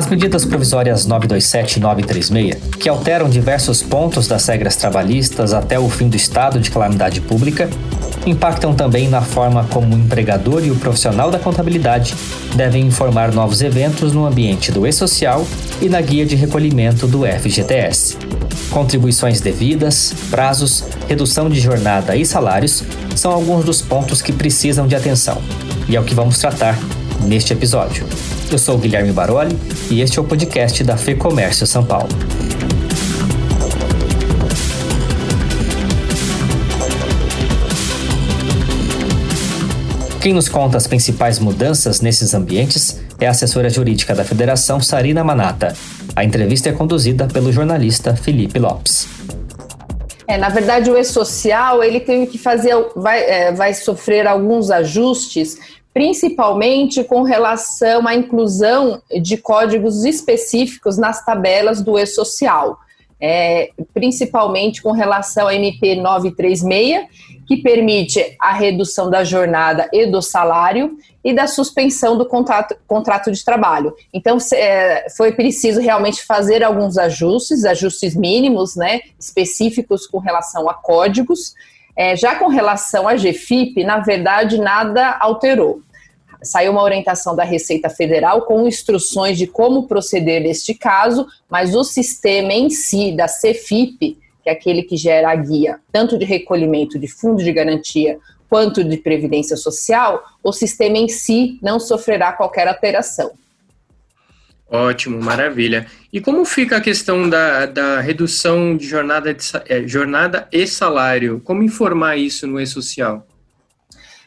As medidas provisórias 927 e 936, que alteram diversos pontos das regras trabalhistas até o fim do estado de calamidade pública, impactam também na forma como o empregador e o profissional da contabilidade devem informar novos eventos no ambiente do e-social e na guia de recolhimento do FGTS. Contribuições devidas, prazos, redução de jornada e salários são alguns dos pontos que precisam de atenção, e é o que vamos tratar neste episódio. Eu sou o Guilherme Baroli e este é o podcast da Fê Comércio São Paulo. Quem nos conta as principais mudanças nesses ambientes é a assessora jurídica da Federação, Sarina Manata. A entrevista é conduzida pelo jornalista Felipe Lopes. É, na verdade, o e-social ele tem que fazer, vai, é, vai sofrer alguns ajustes, principalmente com relação à inclusão de códigos específicos nas tabelas do e-social. É, principalmente com relação ao MP 936 que permite a redução da jornada e do salário e da suspensão do contrato, contrato de trabalho. Então, é, foi preciso realmente fazer alguns ajustes, ajustes mínimos, né, específicos com relação a códigos. É, já com relação à GFIP, na verdade, nada alterou. Saiu uma orientação da Receita Federal com instruções de como proceder neste caso, mas o sistema em si, da CFIP, que é aquele que gera a guia tanto de recolhimento de fundo de garantia quanto de previdência social, o sistema em si não sofrerá qualquer alteração. Ótimo, maravilha. E como fica a questão da, da redução de jornada, de, é, jornada e salário? Como informar isso no e-social?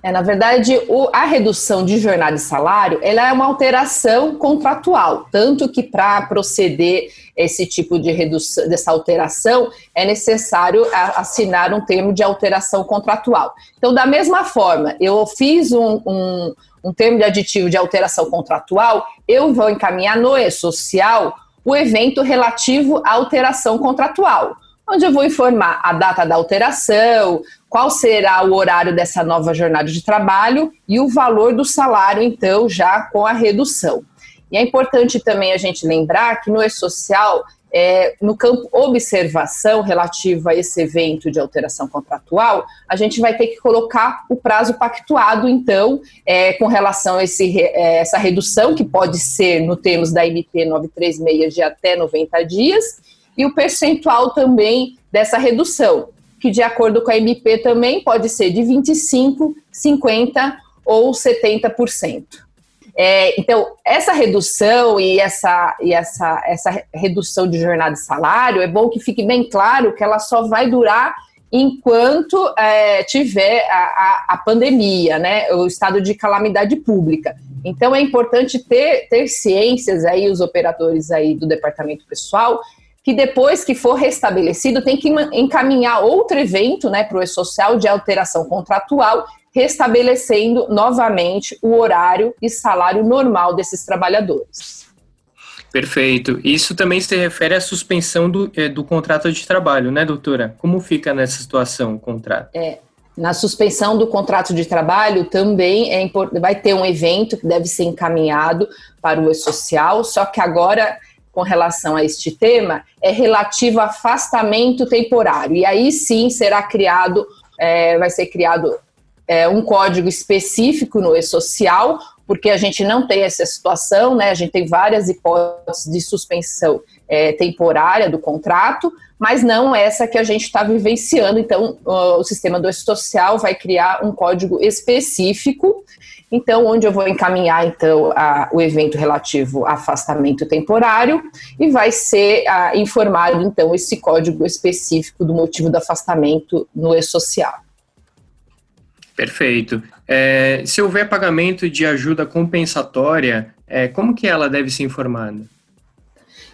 É, na verdade, o, a redução de jornada e salário ela é uma alteração contratual, tanto que para proceder esse tipo de redução, dessa alteração, é necessário assinar um termo de alteração contratual. Então, da mesma forma, eu fiz um, um, um termo de aditivo de alteração contratual, eu vou encaminhar no e-social o evento relativo à alteração contratual onde eu vou informar a data da alteração, qual será o horário dessa nova jornada de trabalho e o valor do salário, então, já com a redução. E é importante também a gente lembrar que no E-Social, é, no campo observação relativo a esse evento de alteração contratual, a gente vai ter que colocar o prazo pactuado, então, é, com relação a esse, é, essa redução, que pode ser, no termos da MP 936, de até 90 dias, e o percentual também dessa redução, que de acordo com a MP também pode ser de 25%, 50% ou 70%. É, então, essa redução e, essa, e essa, essa redução de jornada de salário, é bom que fique bem claro que ela só vai durar enquanto é, tiver a, a, a, pandemia, né, o estado de calamidade pública. Então, é importante ter, ter ciências aí, os operadores aí do departamento pessoal, que depois que for restabelecido tem que encaminhar outro evento né, para o E-Social de alteração contratual, restabelecendo novamente o horário e salário normal desses trabalhadores. Perfeito. Isso também se refere à suspensão do, eh, do contrato de trabalho, né, doutora? Como fica nessa situação o contrato? É, na suspensão do contrato de trabalho também é vai ter um evento que deve ser encaminhado para o E-Social, só que agora com relação a este tema é relativo a afastamento temporário. E aí sim será criado, é, vai ser criado é, um código específico no e-social, porque a gente não tem essa situação, né? A gente tem várias hipóteses de suspensão é, temporária do contrato, mas não essa que a gente está vivenciando. Então, o sistema do e-social vai criar um código específico então, onde eu vou encaminhar então a, o evento relativo a afastamento temporário e vai ser a, informado então esse código específico do motivo do afastamento no e-social. Perfeito. É, se houver pagamento de ajuda compensatória, é, como que ela deve ser informada?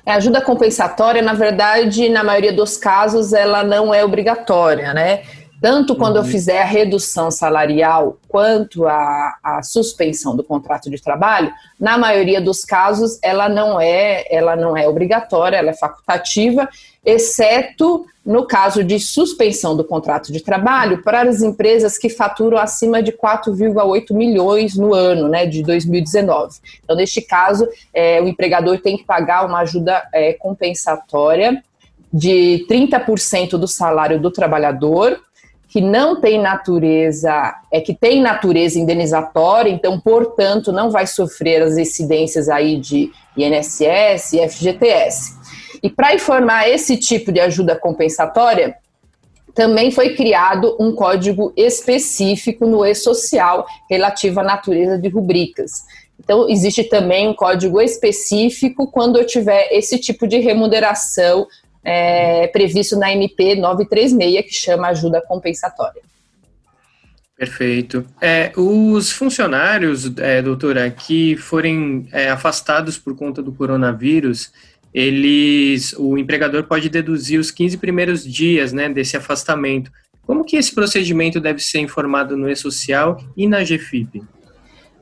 A é, ajuda compensatória, na verdade, na maioria dos casos, ela não é obrigatória, né? Tanto quando uhum. eu fizer a redução salarial quanto a, a suspensão do contrato de trabalho, na maioria dos casos ela não é, ela não é obrigatória, ela é facultativa, exceto no caso de suspensão do contrato de trabalho para as empresas que faturam acima de 4,8 milhões no ano né, de 2019. Então, neste caso, é, o empregador tem que pagar uma ajuda é, compensatória de 30% do salário do trabalhador que não tem natureza, é que tem natureza indenizatória, então, portanto, não vai sofrer as incidências aí de INSS e FGTS. E para informar esse tipo de ajuda compensatória, também foi criado um código específico no e-social relativo à natureza de rubricas. Então, existe também um código específico quando eu tiver esse tipo de remuneração é, previsto na MP 936, que chama ajuda compensatória. Perfeito. É, os funcionários, é, doutora, que forem é, afastados por conta do coronavírus, eles, o empregador pode deduzir os 15 primeiros dias né, desse afastamento. Como que esse procedimento deve ser informado no E-Social e na GFIP?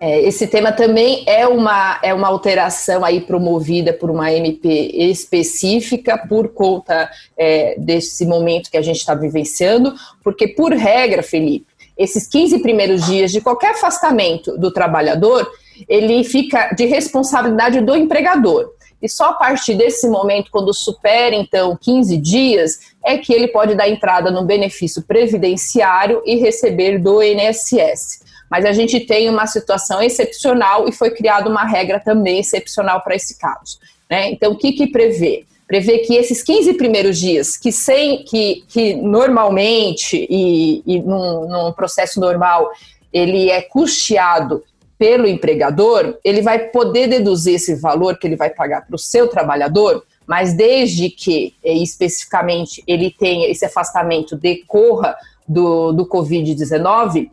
É, esse tema também é uma, é uma alteração aí promovida por uma MP específica por conta é, desse momento que a gente está vivenciando, porque por regra, Felipe, esses 15 primeiros dias de qualquer afastamento do trabalhador, ele fica de responsabilidade do empregador. E só a partir desse momento, quando supera, então, 15 dias, é que ele pode dar entrada no benefício previdenciário e receber do INSS mas a gente tem uma situação excepcional e foi criada uma regra também excepcional para esse caso. Né? Então, o que, que prevê? Prevê que esses 15 primeiros dias, que, sem, que, que normalmente e, e num, num processo normal ele é custeado pelo empregador, ele vai poder deduzir esse valor que ele vai pagar para o seu trabalhador, mas desde que eh, especificamente ele tenha esse afastamento decorra do, do Covid-19,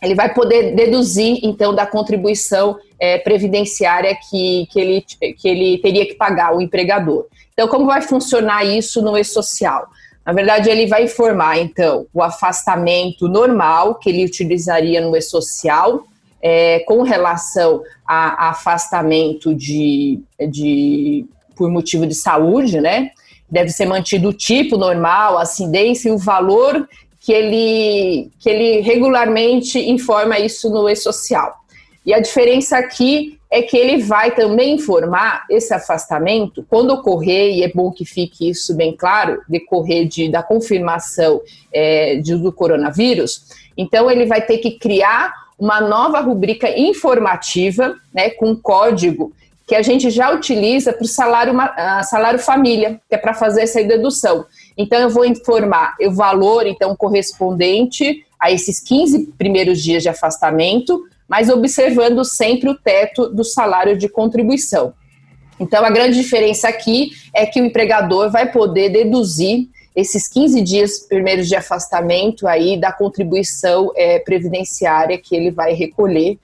ele vai poder deduzir, então, da contribuição é, previdenciária que, que, ele, que ele teria que pagar, o empregador. Então, como vai funcionar isso no e-social? Na verdade, ele vai informar, então, o afastamento normal que ele utilizaria no e-social, é, com relação a, a afastamento de, de, por motivo de saúde, né? Deve ser mantido o tipo normal, a acidência e o valor que ele, que ele regularmente informa isso no e-social. E a diferença aqui é que ele vai também informar esse afastamento quando ocorrer, e é bom que fique isso bem claro, decorrer de, da confirmação é, de, do coronavírus. Então, ele vai ter que criar uma nova rubrica informativa, né, com código que a gente já utiliza para o salário, salário família, que é para fazer essa dedução. Então, eu vou informar o valor, então, correspondente a esses 15 primeiros dias de afastamento, mas observando sempre o teto do salário de contribuição. Então, a grande diferença aqui é que o empregador vai poder deduzir esses 15 dias primeiros de afastamento aí da contribuição é, previdenciária que ele vai recolher,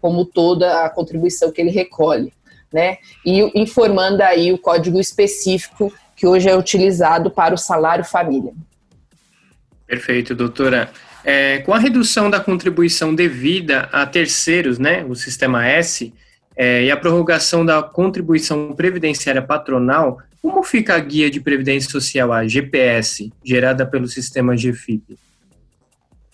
como toda a contribuição que ele recolhe, né? E informando aí o código específico que hoje é utilizado para o salário família. Perfeito, doutora. É, com a redução da contribuição devida a terceiros, né, o sistema S, é, e a prorrogação da contribuição previdenciária patronal, como fica a guia de previdência social, a GPS, gerada pelo sistema GFIP?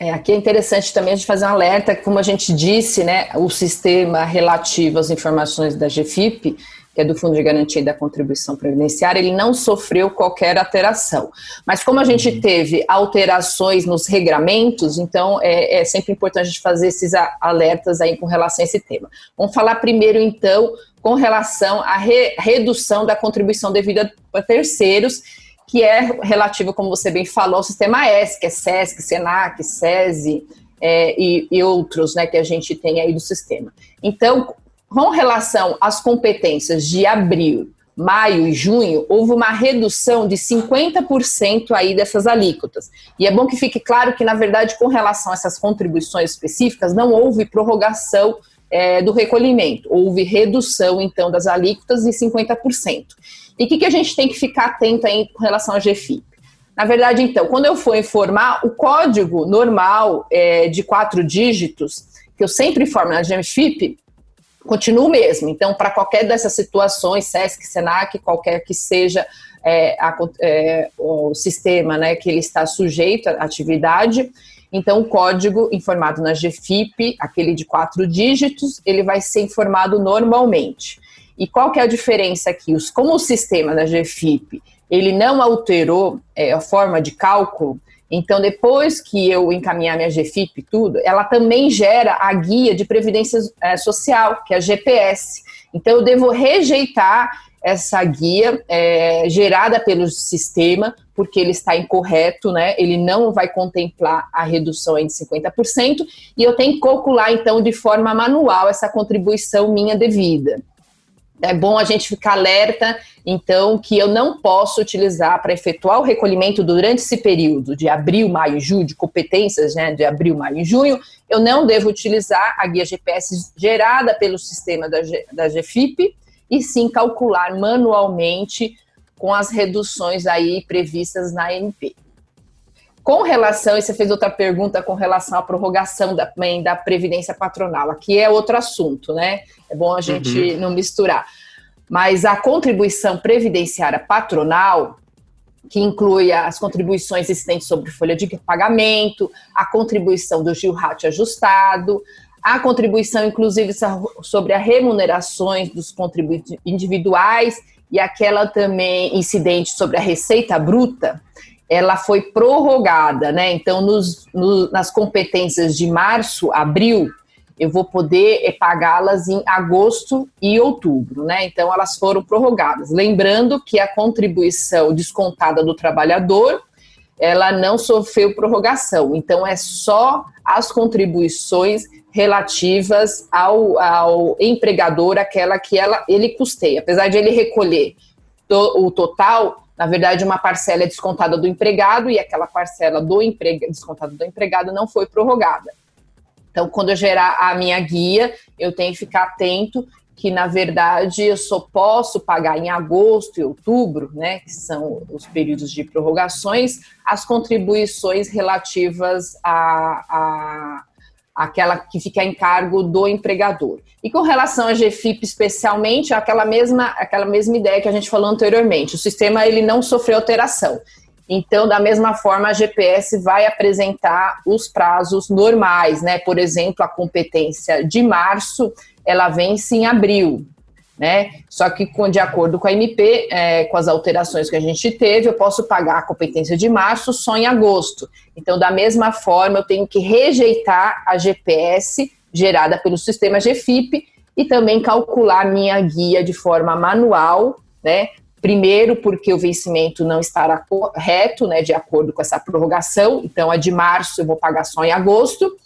É, aqui é interessante também a gente fazer um alerta, como a gente disse, né, o sistema relativo às informações da GFIP, que é do Fundo de Garantia da Contribuição Previdenciária, ele não sofreu qualquer alteração. Mas como a gente uhum. teve alterações nos regramentos, então é, é sempre importante a gente fazer esses alertas aí com relação a esse tema. Vamos falar primeiro, então, com relação à re redução da contribuição devida a terceiros, que é relativo, como você bem falou, ao sistema S, que é SESC, SENAC, SESI, é, e, e, outros né, que a gente tem aí do sistema. Então, com relação às competências de abril, maio e junho, houve uma redução de 50% aí dessas alíquotas. E é bom que fique claro que, na verdade, com relação a essas contribuições específicas, não houve prorrogação é, do recolhimento, houve redução, então, das alíquotas de 50%. E o que, que a gente tem que ficar atento aí com relação à GFIP? Na verdade, então, quando eu for informar, o código normal é, de quatro dígitos, que eu sempre informo na GMFIP, continua o mesmo. Então, para qualquer dessas situações, SESC, SENAC, qualquer que seja é, a, é, o sistema né, que ele está sujeito à atividade, então o código informado na GFIP, aquele de quatro dígitos, ele vai ser informado normalmente. E qual que é a diferença aqui? Como o sistema da GFIP ele não alterou é, a forma de cálculo, então, depois que eu encaminhar minha GFIP e tudo, ela também gera a guia de previdência é, social, que é a GPS. Então, eu devo rejeitar essa guia é, gerada pelo sistema, porque ele está incorreto, né? Ele não vai contemplar a redução em 50%, e eu tenho que calcular, então, de forma manual essa contribuição minha devida. É bom a gente ficar alerta, então, que eu não posso utilizar para efetuar o recolhimento durante esse período de abril, maio, junho, de competências, né, de abril, maio e junho, eu não devo utilizar a guia GPS gerada pelo sistema da, da GFIP, e sim calcular manualmente com as reduções aí previstas na MP. Com relação, e você fez outra pergunta com relação à prorrogação da, da Previdência Patronal, aqui é outro assunto, né? É bom a gente uhum. não misturar. Mas a contribuição previdenciária patronal, que inclui as contribuições existentes sobre folha de pagamento, a contribuição do GIL-RAT ajustado, a contribuição, inclusive, sobre as remunerações dos contribuintes individuais e aquela também incidente sobre a receita bruta, ela foi prorrogada, né? Então, nos, no, nas competências de março, abril, eu vou poder eh, pagá-las em agosto e outubro, né? Então, elas foram prorrogadas. Lembrando que a contribuição descontada do trabalhador, ela não sofreu prorrogação. Então, é só as contribuições relativas ao, ao empregador, aquela que ela, ele custeia. Apesar de ele recolher to, o total, na verdade, uma parcela é descontada do empregado e aquela parcela do emprega, descontada do empregado não foi prorrogada. Então, quando eu gerar a minha guia, eu tenho que ficar atento que, na verdade, eu só posso pagar em agosto e outubro, né, que são os períodos de prorrogações, as contribuições relativas a, a aquela que fica em cargo do empregador. E com relação à GFIP especialmente, aquela mesma, aquela mesma ideia que a gente falou anteriormente, o sistema ele não sofreu alteração. Então, da mesma forma, a GPS vai apresentar os prazos normais, né? Por exemplo, a competência de março, ela vence em abril, né? Só que, de acordo com a MP, é, com as alterações que a gente teve, eu posso pagar a competência de março só em agosto. Então, da mesma forma, eu tenho que rejeitar a GPS gerada pelo sistema GFIP e também calcular minha guia de forma manual, né? Primeiro, porque o vencimento não estará correto, né, de acordo com essa prorrogação. Então, a de março eu vou pagar só em agosto.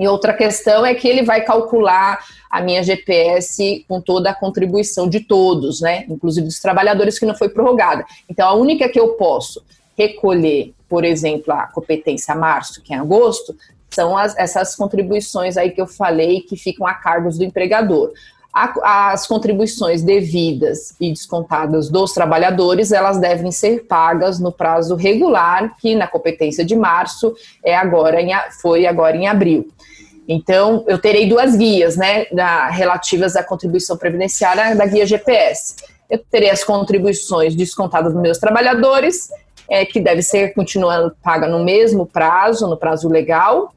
E outra questão é que ele vai calcular a minha GPS com toda a contribuição de todos, né? Inclusive dos trabalhadores que não foi prorrogada. Então, a única que eu posso recolher, por exemplo, a competência março, que é agosto, são as, essas contribuições aí que eu falei que ficam a cargos do empregador. As contribuições devidas e descontadas dos trabalhadores, elas devem ser pagas no prazo regular, que na competência de março é agora em, foi agora em abril. Então, eu terei duas guias, né, da, relativas à contribuição previdenciária da guia GPS. Eu terei as contribuições descontadas dos meus trabalhadores, é, que deve ser continuando paga no mesmo prazo, no prazo legal,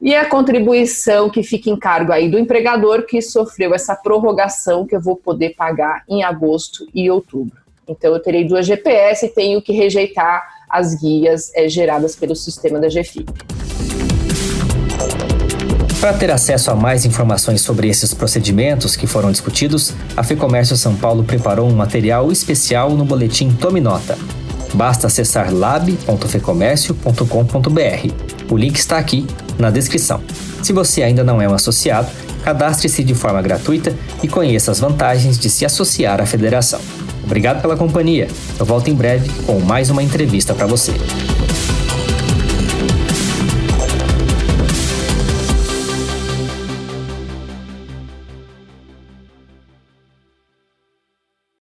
e a contribuição que fica em cargo aí do empregador que sofreu essa prorrogação que eu vou poder pagar em agosto e outubro. Então, eu terei duas GPS e tenho que rejeitar as guias é, geradas pelo sistema da GFIP. Para ter acesso a mais informações sobre esses procedimentos que foram discutidos, a FEComércio São Paulo preparou um material especial no boletim Tome Nota. Basta acessar lab.fecomércio.com.br. O link está aqui na descrição. Se você ainda não é um associado, cadastre-se de forma gratuita e conheça as vantagens de se associar à federação. Obrigado pela companhia. Eu volto em breve com mais uma entrevista para você.